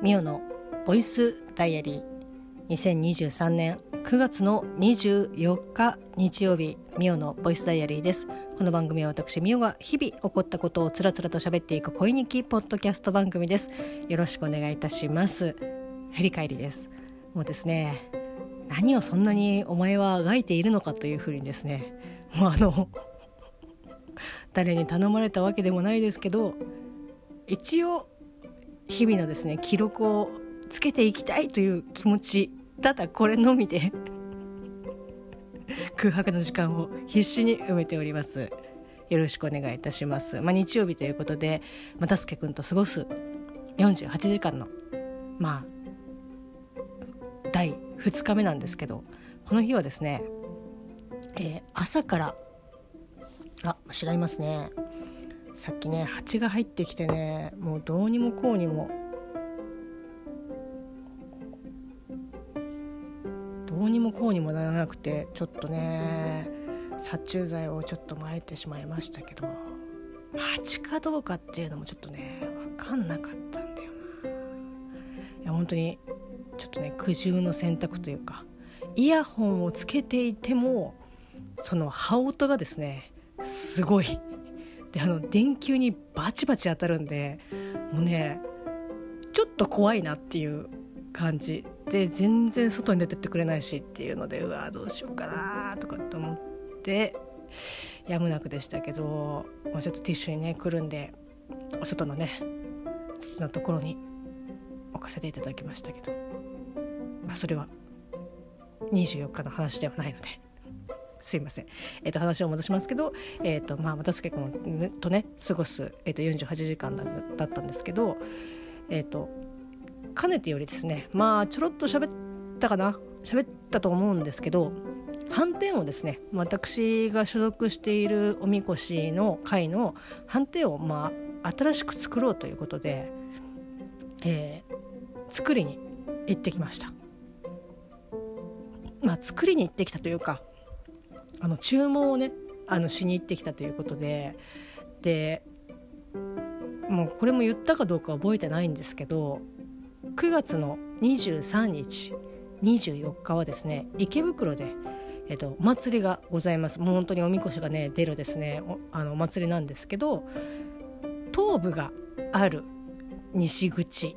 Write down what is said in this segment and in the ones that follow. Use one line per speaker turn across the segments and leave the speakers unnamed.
ミオのボイスダイアリー。2023年9月の24日日曜日ミオのボイスダイアリーです。この番組は私ミオが日々起こったことをつらつらと喋っていく恋日記ポッドキャスト番組です。よろしくお願いいたします。振り返りです。もうですね何をそんなにお前はあがいているのかというふうにですねもうあの 誰に頼まれたわけでもないですけど一応日々のですね記録をつけていきたいという気持ちただこれのみで 空白の時間を必死に埋めております。よろしくお願いいたします。まあ、日曜日ということでまたすけくんと過ごす48時間のまあ第2日目なんですけどこの日はですね、えー、朝からあ違いますね。さっきね蜂が入ってきてねもうどうにもこうにも。どうにもこうにもならなくてちょっとね殺虫剤をちょっとまいてしまいましたけど蜂かどうかっていうのもちょっとね分かんなかったんだよな。いや本当にちょっとね苦渋の選択というかイヤホンをつけていてもその羽音がですねすごい。であの電球にバチバチ当たるんでもうねちょっと怖いなっていう感じ。で全然外に出てってくれないしっていうのでうわどうしようかなとかって思ってやむなくでしたけど、まあ、ちょっとティッシュにねくるんでお外のね土のところに置かせていただきましたけど、まあ、それは24日の話ではないので。すいません、えー、と話を戻しますけど、えーとまあ、又助君とね過ごす、えー、と48時間だったんですけど、えーと、かねてよりですねまあちょろっと喋ったかな喋ったと思うんですけど反転をですね私が所属しているおみこしの会の反転をまあ新しく作ろうということで、えー、作りに行ってきました。まあ、作りに行ってきたというかあの注文をねあのしに行ってきたということででもうこれも言ったかどうか覚えてないんですけど9月の23日24日はですね池袋で、えっと、お祭りがございます。もう本当におみこしがね出るですねおあのお祭りなんですけど東部がある西口。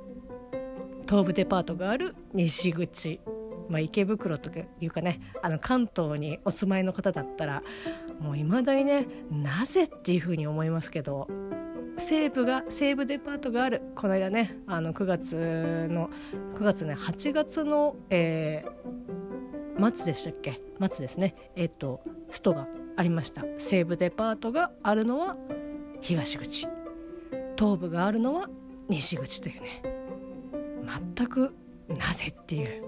東武デパートがある西口。まあ、池袋というかねあの関東にお住まいの方だったらもういまだにねなぜっていうふうに思いますけど西武が西武デパートがある。この間ねあの9月の9月ね8月の、えー、末でしたっけ？末ですね。えっ、ー、とストがありました。西武デパートがあるのは東口。東武があるのは西口というね。全くなぜっていう。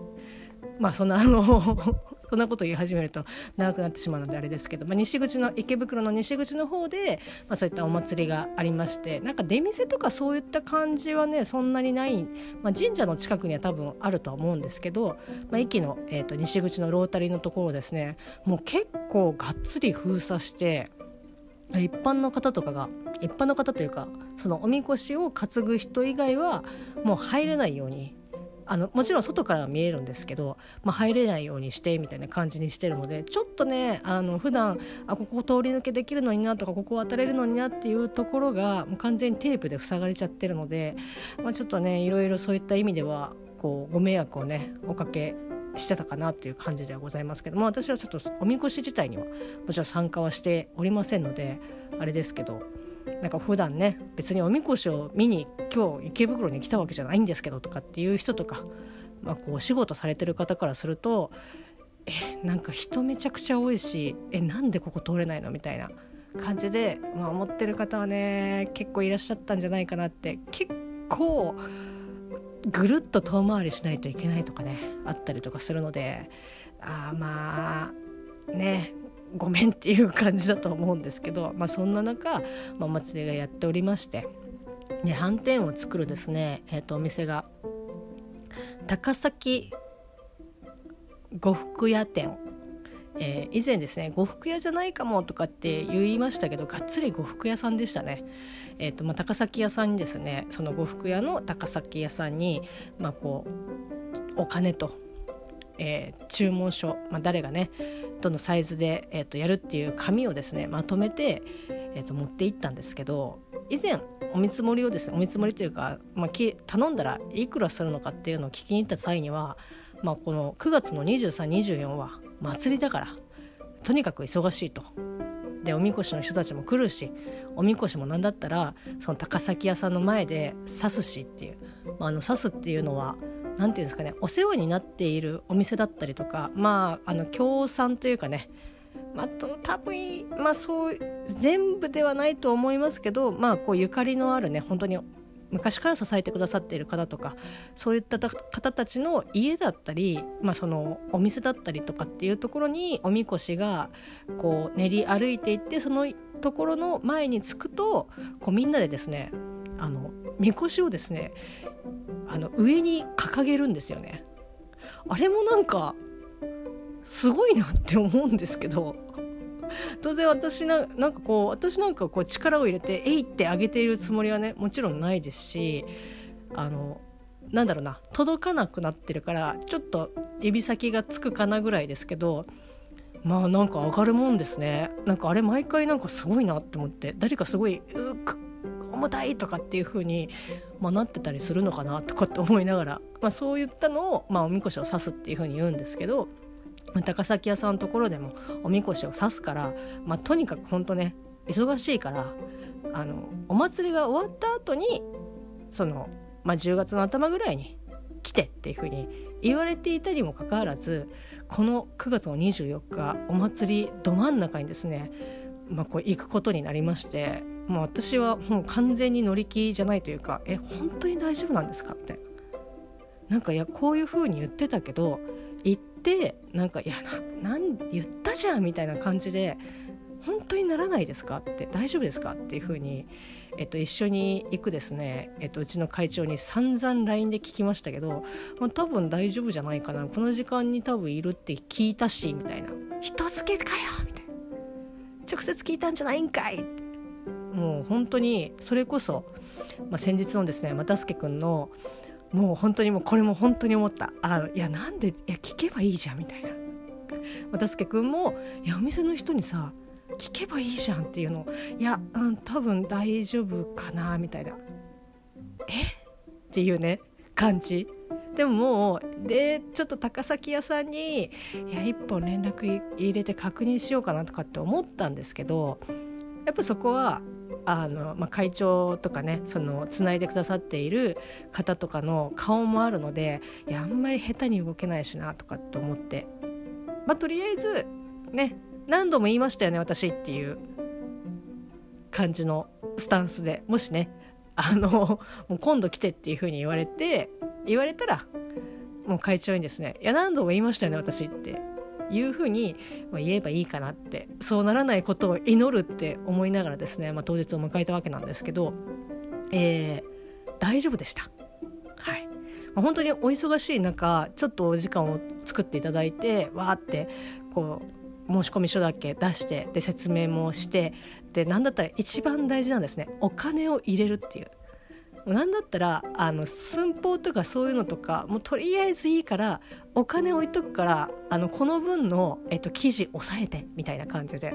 まあそんなあの そんなこと言い始めると長くなってしまうのであれですけど、まあ、西口の池袋の西口の方で、まあ、そういったお祭りがありましてなんか出店とかそういった感じはねそんなにない、まあ、神社の近くには多分あるとは思うんですけど、まあ、駅の、えーと、西口のロータリーのところですねもう結構がっつり封鎖して一般の方とかが一般の方というかそのおみこしを担ぐ人以外はもう入れないようにあのもちろん外からは見えるんですけど、まあ、入れないようにしてみたいな感じにしてるのでちょっとねあの普段あここ通り抜けできるのになとかここ渡れるのになっていうところがもう完全にテープで塞がれちゃってるので、まあ、ちょっとねいろいろそういった意味ではこうご迷惑をねおかけしてたかなっていう感じではございますけども私はちょっとおみこし自体にはもちろん参加はしておりませんのであれですけどなんか普段ね別におみこしを見に今日池袋に来たわけじゃないんですけどとかっていう人とか、まあ、こうお仕事されてる方からするとえなんか人めちゃくちゃ多いしえなんでここ通れないのみたいな感じで、まあ、思ってる方はね結構いらっしゃったんじゃないかなって結構ぐるっと遠回りしないといけないとかねあったりとかするのであまあねごめんっていう感じだと思うんですけど、まあ、そんな中、まあ、祭りがやっておりましてで斑点を作るですね、えー、とお店が高崎呉服屋店えー、以前ですね呉服屋じゃないかもとかって言いましたけどがっつり呉服屋さんでしたね。えーとまあ、高崎屋さんにですねその呉服屋の高崎屋さんに、まあ、こうお金と、えー、注文書、まあ、誰がねどのサイズで、えー、とやるっていう紙をですねまとめて、えー、と持って行ったんですけど以前お見積もりをですねお見積もりというか、まあ、頼んだらいくらするのかっていうのを聞きに行った際には、まあ、この9月の2324は祭りだからとにかく忙しいと。でおみこしの人たちも来るしおみこしも何だったらその高崎屋さんの前で刺すしっていう、まあ、あの刺すっていうのは何て言うんですかねお世話になっているお店だったりとかまああの協賛というかねまあ、と多分まあそう全部ではないと思いますけどまあこうゆかりのあるね本当に昔から支えてくださっている方とかそういった方たちの家だったり、まあ、そのお店だったりとかっていうところにおみこしがこう練り歩いていってそのところの前に着くとこうみんなでですねあのみこしをですねあの上に掲げるんですよね。あれもなんかすごいなって思うんですけど当然私ななんかこう私なんかこう力を入れてえいってあげているつもりはねもちろんないですしあのなんだろうな届かなくなってるからちょっと指先がつくかなぐらいですけどまあなんか上がるもんですねなんかあれ毎回なんかすごいなって思って誰かすごいうく重たいとかっていう風に、まあ、なってたりするのかなとかって思いながら、まあ、そういったのを、まあ、おみこしを刺すっていう風に言うんですけど高崎屋さんのところでもおみこしを刺すから、まあ、とにかく本当ね忙しいからあのお祭りが終わった後にその、まあ、10月の頭ぐらいに来てっていうふうに言われていたにもかかわらずこの9月の24日お祭りど真ん中にですね、まあ、こう行くことになりましてもう私はもう完全に乗り気じゃないというかえ本当に大丈夫なんですかってななんかいやこういうふうに言ってたけど行ってなんか「いやななん言ったじゃん」みたいな感じで「本当にならないですか?」って「大丈夫ですか?」っていうふうに、えっと、一緒に行くですね、えっと、うちの会長に散々 LINE で聞きましたけど、まあ、多分大丈夫じゃないかなこの時間に多分いるって聞いたしみたいな「人付けかよ!」みたいな「直接聞いたんじゃないんかい!」ってもう本当にそれこそ、まあ、先日のですね又助君のもう本当にもうこれも本当に思った。あいやなんでいや聞けばいいじゃんみたいな。又助君もいやお店の人にさ聞けばいいじゃんっていうの。いや、うん、多分大丈夫かなみたいな。え？っていうね感じ。でももうでちょっと高崎屋さんにいや一本連絡入れて確認しようかなとかって思ったんですけどやっぱそこはあの、まあ、会長とかねそのつないでくださっている方とかの顔もあるのでいやあんまり下手に動けないしなとかって思って、まあ、とりあえずね何度も言いましたよね私っていう感じのスタンスで。もしねあのもう今度来てっていうふうに言われて言われたらもう会長にですね「いや何度も言いましたよね私」って。いうふうに言えばいいかなってそうならないことを祈るって思いながらですね、まあ、当日を迎えたわけなんですけど、えー、大丈夫でした。はい。まあ、本当にお忙しい中ちょっとお時間を作っていただいてわーってこう申込書だけ出してで説明もしてで何だったら一番大事なんですね。お金を入れるっていう。何だったらあの寸法とかそういうのとかもうとりあえずいいからお金置いとくからあのこの分の、えっと、記事押さえてみたいな感じで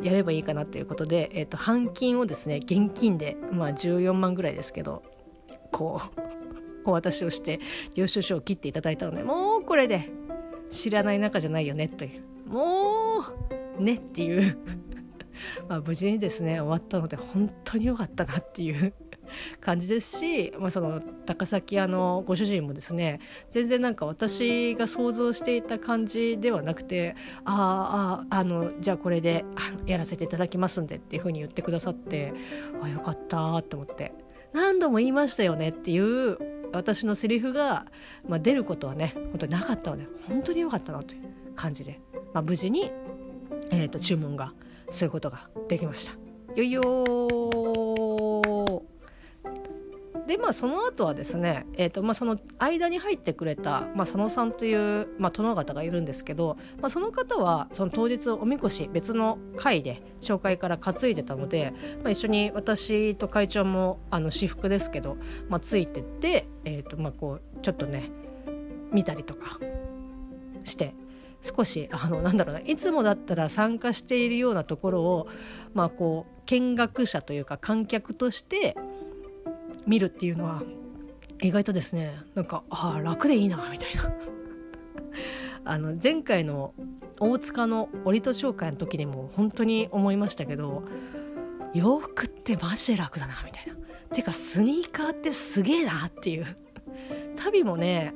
やればいいかなということで、えっと、半金をですね現金で、まあ、14万ぐらいですけどこう お渡しをして領収書を切っていただいたのでもうこれで知らない仲じゃないよねというもうねっていう まあ無事にですね終わったので本当に良かったなっていう感じですし、まあ、その高崎屋のご主人もですね全然なんか私が想像していた感じではなくて「あああのじゃあこれでやらせていただきますんで」っていうふうに言ってくださってあよかったと思って何度も言いましたよねっていう私のセリフが、まあ、出ることはね本当になかったので本当に良かったなという感じで、まあ、無事に、えーと、注文がすることができました。よいよでまあその後はですね、えーとまあ、その間に入ってくれた、まあ、佐野さんという、まあ、殿方がいるんですけど、まあ、その方はその当日おみこし別の会で紹介から担いでたので、まあ、一緒に私と会長もあの私服ですけど、まあ、ついてって、えーとまあ、こうちょっとね見たりとかして少しあのなんだろうないつもだったら参加しているようなところを、まあ、こう見学者というか観客として見るっていうのは意外とですねなんかああ楽でいいなみたいな あの前回の大塚の折戸紹介の時にも本当に思いましたけど洋服ってマジで楽だなみたいな。てかスニーカーってすげえなっていう旅もね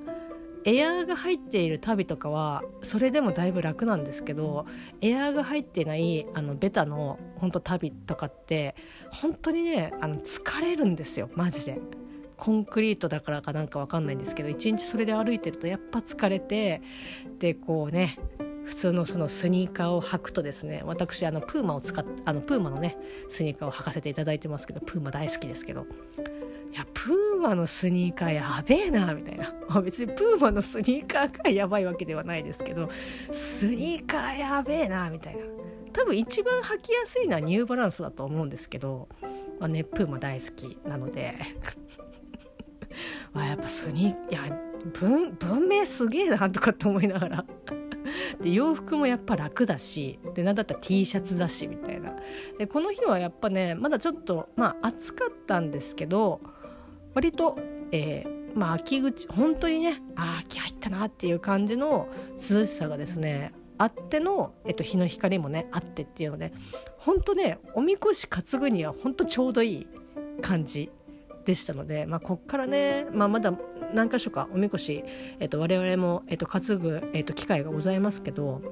エアーが入っている足袋とかはそれでもだいぶ楽なんですけどエアーが入ってないあのベタの本当足袋とかって本当にねあの疲れるんですよマジで。コンクリートだからかなんか分かんないんですけど一日それで歩いてるとやっぱ疲れてでこうね普通のそのスニーカーを履くとですね私あのプーマを使っあのプーマのねスニーカーを履かせていただいてますけどプーマ大好きですけどいやプーマのスニーカーやべえなみたいな。別にプーマのスニーカーがやばいわけではないですけどスニーカーやべえなみたいな。多分一番履きやすいのはニューバランスだと思うんですけど、まあね、プーマ大好きなので。まあやっぱスニーいや文文明すげえなとかって思いながら。で洋服もやっぱ楽だしで何だったら T シャツだしみたいな。でこの日はやっぱねまだちょっとまあ暑かったんですけど割と、えー、まあ秋口本当にねあ秋入ったなっていう感じの涼しさがですねあっての、えっと、日の光もねあってっていうので本当ねおみこし担ぐには本当ちょうどいい感じでしたので、まあ、こっからね、まあ、まだ何箇所かおみこし、えっと、我々も、えっと、担ぐ、えっと、機会がございますけど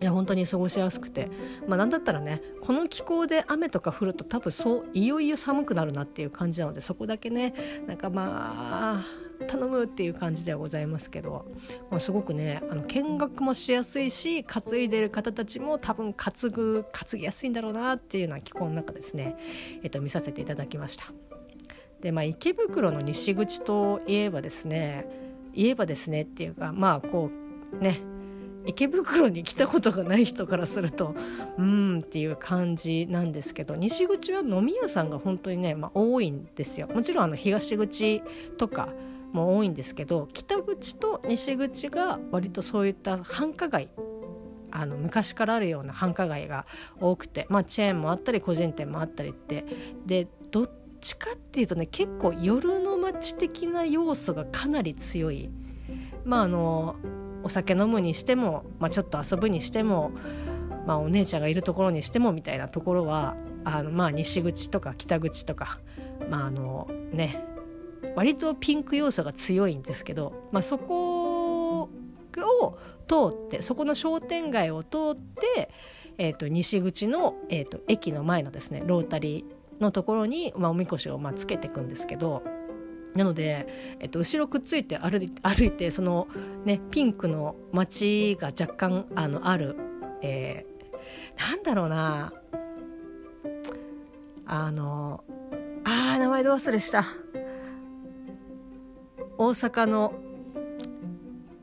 いや本当に過ごしやすくて、まあ、なんだったらねこの気候で雨とか降ると多分そういよいよ寒くなるなっていう感じなのでそこだけねなんかまあ頼むっていう感じではございますけど、まあ、すごくねあの見学もしやすいし担いでる方たちも多分担ぐ担ぎやすいんだろうなっていうような気候の中ですね、えっと、見させていただきました。でまあ池袋の西口といえばですね言えばですねっていうかまあこうね池袋に来たことがない人からするとうんっていう感じなんですけど西口は飲み屋さんが本当にね、まあ、多いんですよ。もちろんあの東口とかも多いんですけど北口と西口が割とそういった繁華街あの昔からあるような繁華街が多くて、まあ、チェーンもあったり個人店もあったりって。でどっちかっていうとね結構夜の街的な要素がかなり強い。まああのお酒飲むにしても、まあ、ちょっと遊ぶにしても、まあ、お姉ちゃんがいるところにしてもみたいなところはあの、まあ、西口とか北口とか、まああのね、割とピンク要素が強いんですけど、まあ、そこを通ってそこの商店街を通って、えーと、西口の、えーと、駅の前のですねロータリーのところに、まあ、おみこしをまあつけていくんですけど。なので、えっと、後ろくっついて歩い歩いてその、ね、ピンクの街が若干あのある、えー、なんだろうなあのあ名前ど忘れした大阪の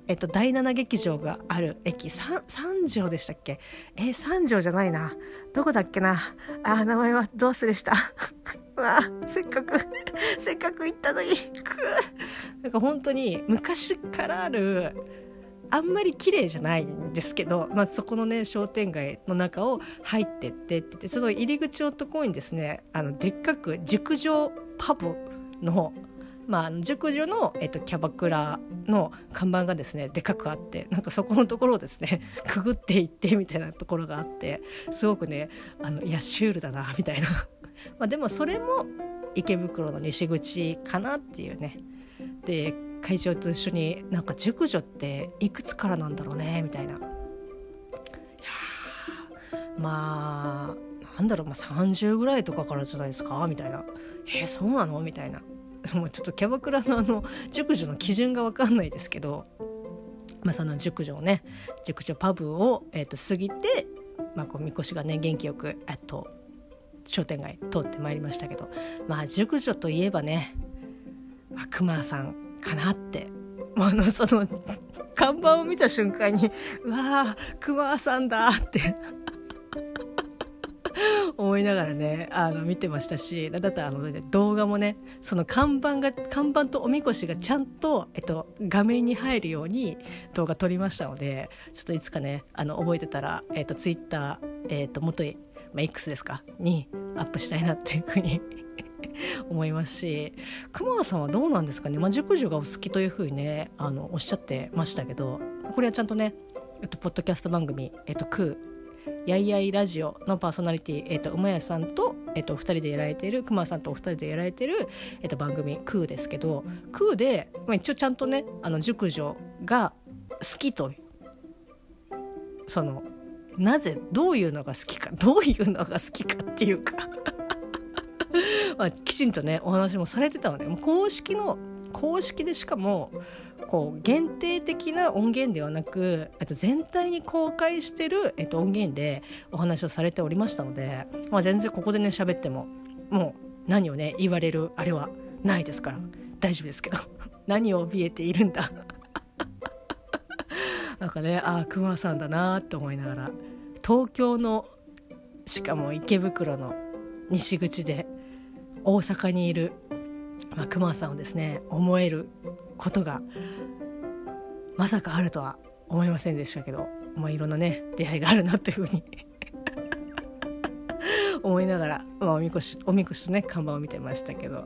えっと、第7劇場がある駅。三条でしたっけ？え三条じゃないな。どこだっけな？あ名前はど忘れした？わせっかく せっかく行ったのに。なんか本当に昔からあるあんまり綺麗じゃないんですけど、まあ、そこのね商店街の中を入ってってってってその入り口のところにですねあのでっかく熟女パブのまあ、熟女の、えっと、キャバクラの看板がですねでかくあってなんかそこのところをですね くぐっていってみたいなところがあってすごくねあのいやシュールだなみたいな。まあでもそれも池袋の西口かなっていうね。で会長と一緒になんか熟女っていくつからなんだろうねみたいな。いやまあなんだろう、まあ、30ぐらいとかからじゃないですかみたいな。えー、そうなの？みたいな。もうちょっとキャバクラのあの熟女の基準が分かんないですけど、まあ、その熟女をね熟女パブを、えー、と過ぎて、まあ、こうみこしがね元気よく、えっと、商店街通ってまいりましたけどまあ熟女といえばねあ熊さんかなってあのその看板を見た瞬間にうわー熊さんだって 思いながらねあの見てましたしだったあの、ね、動画もねその看板が看板とおみこしがちゃんと、えっと、画面に入るように動画撮りましたのでちょっといつかねあの覚えてたら、えっと、ツイッター、えっと、元い、まあ、X ですか？にアップしたいなっていうふうに 思いますし熊川さんはどうなんですかね、まあ、熟女がお好きというふうにねあのおっしゃってましたけどこれはちゃんとね、えっと、ポッドキャスト番組「えっと、クーやいやいラジオのパーソナリティ、えーと、馬屋さんと,、えーと、2人でやられている熊さんとお二人でやられてる、えーと、番組「クー」ですけど「クーで」まあ、一応ちゃんとねあの熟女が好きとそのなぜどういうのが好きかどういうのが好きかっていうか。まあ、きちんとねお話もされてたので公式の公式でしかもこう限定的な音源ではなく、えっと、全体に公開してる、えっと、音源でお話をされておりましたので、まあ、全然ここでね喋ってももう何をね言われるあれはないですから大丈夫ですけど 何を怯えているんだ。なんかねああ熊さんだなって思いながら東京のしかも池袋の西口で大阪にいる、まあ、熊さんをですね思えることがまさかあるとは思いませんでしたけど、まあ、いろんなね出会いがあるなというふうに 思いながら、まあ、おみこしおみこしとね看板を見てましたけど。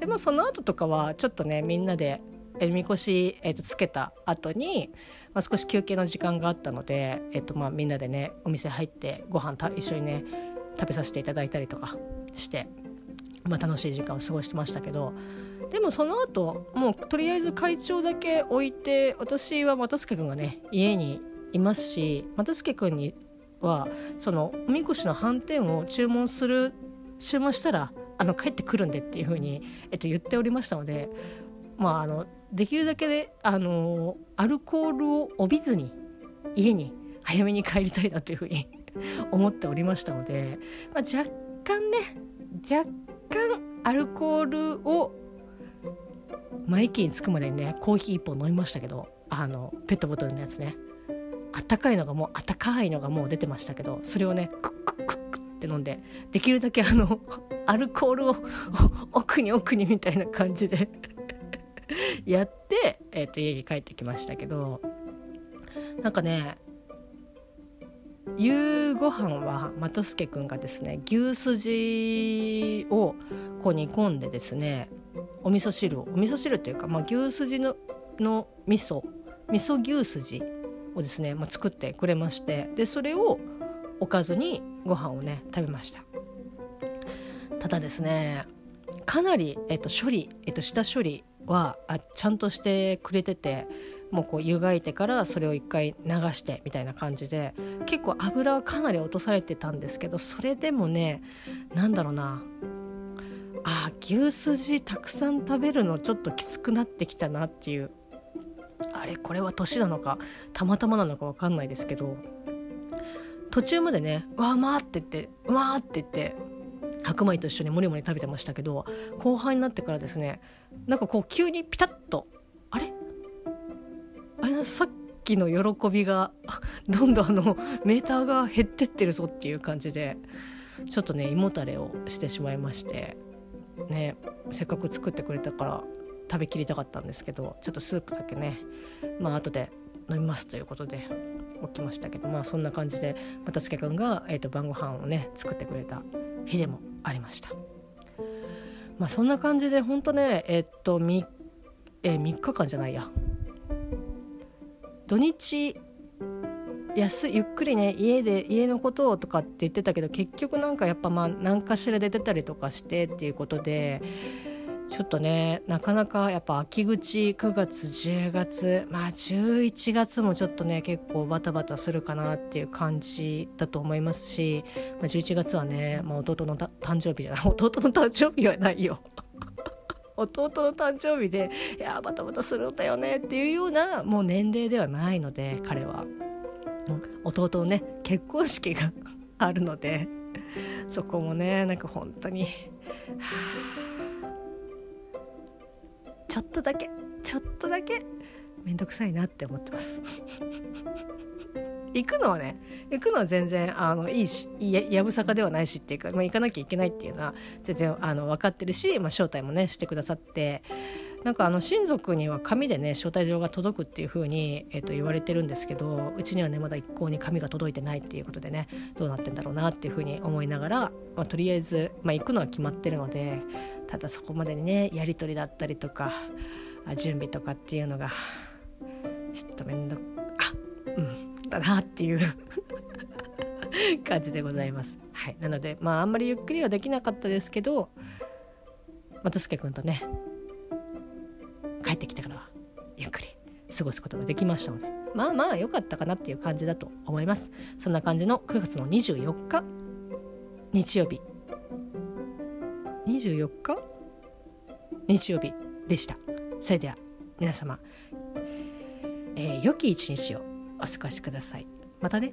でもその後とかはちょっとねみんなでえみこし、えー、とつけた後に、まあ、少し休憩の時間があったので、えーとまあ、みんなでねお店入ってご飯た一緒にね食べさせていただいたりとかして、まあ、楽しい時間を過ごしてましたけどでもその後もうとりあえず会長だけ置いて私は又助君がね家にいますし又助君にはそのおみこしの斑点を注文する注文したらあの帰ってくるんでっていうふうに、えっと、言っておりましたので、まあ、あのできるだけであのアルコールを帯びずに家に早めに帰りたいなというふうに思っておりましたので、まあ、若干ね若干アルコールをまあ、駅に着くまでにねコーヒー1本飲みましたけどあのペットボトルのやつね。あったかいのがもうあったかいのがもう出てましたけどそれをねクックックックって飲んでできるだけあの アルコールを 奥に奥にみたいな感じで やって、えー、と家に帰ってきましたけどなんかね夕ご飯は又助君がですね牛すじをこう煮込んでですねお味噌汁をお味噌汁っていうか、まあ、牛すじのの味噌味噌牛すじをですね、まあ、作ってくれましてでそれをおかずにご飯をね食べました。ただですねかなり、えっと、処理、えっと、下処理はあちゃんとしてくれててもうこう湯がいてからそれを一回流してみたいな感じで結構油はかなり落とされてたんですけどそれでもね何だろうなあ牛すじたくさん食べるのちょっときつくなってきたなっていうあれこれは年なのかたまたまなのか分かんないですけど途中までね「うわうま!」って言って「うま!」って言って白米と一緒にもりもり食べてましたけど後半になってからですねなんかこう急にピタッとあれ？さっきの喜びが どんどんあのメーターが減ってってるぞっていう感じでちょっとね胃もたれをしてしまいましてねせっかく作ってくれたから食べきりたかったんですけどちょっとスープだけねまあ後で飲みますということで起きましたけどまあそんな感じで又助君が、えーと、晩ご飯をね作ってくれた日でもありました。まあそんな感じで本当ねえっ、と 3, えー、3日間じゃないや土日安ゆっくりね家で家のことをとかって言ってたけど結局なんかやっぱまあ何かしらで出たりとかしてっていうことでちょっとねなかなかやっぱ秋口9月10月まあ11月もちょっとね結構バタバタするかなっていう感じだと思いますし、まあ、11月はね、まあ、弟の誕生日じゃない弟の誕生日はないよ。弟の誕生日でいやバタバタするんだよねっていうようなもう年齢ではないので彼は。弟のね結婚式があるのでそこもねなんか本当に、はちょっとだけちょっとだけ面倒くさいなって思ってます行くのはね行くのは全然あのいいしやぶさかではないしっていうか、まあ、行かなきゃいけないっていうのは全然あの分かってるし、まあ、招待もねしてくださってなんかあの親族には紙でね招待状が届くっていう風にえっ、と言われてるんですけどうちにはねまだ一向に紙が届いてないっていうことでねどうなってんだろうなっていう風に思いながら、まあ、とりあえず、まあ、行くのは決まってるのでただそこまでにねやり取りだったりとか準備とかっていうのがちょっと面倒あうん。だなっていう 感じでございます。はい、なのでまああんまりゆっくりはできなかったですけど松助君とね帰ってきてからはゆっくり過ごすことができましたのでまあまあ良かったかなっていう感じだと思います。そんな感じの9月の24日日曜日。24日日曜日でした。それでは皆様、えー、良き一日を。お過ごしください。またね。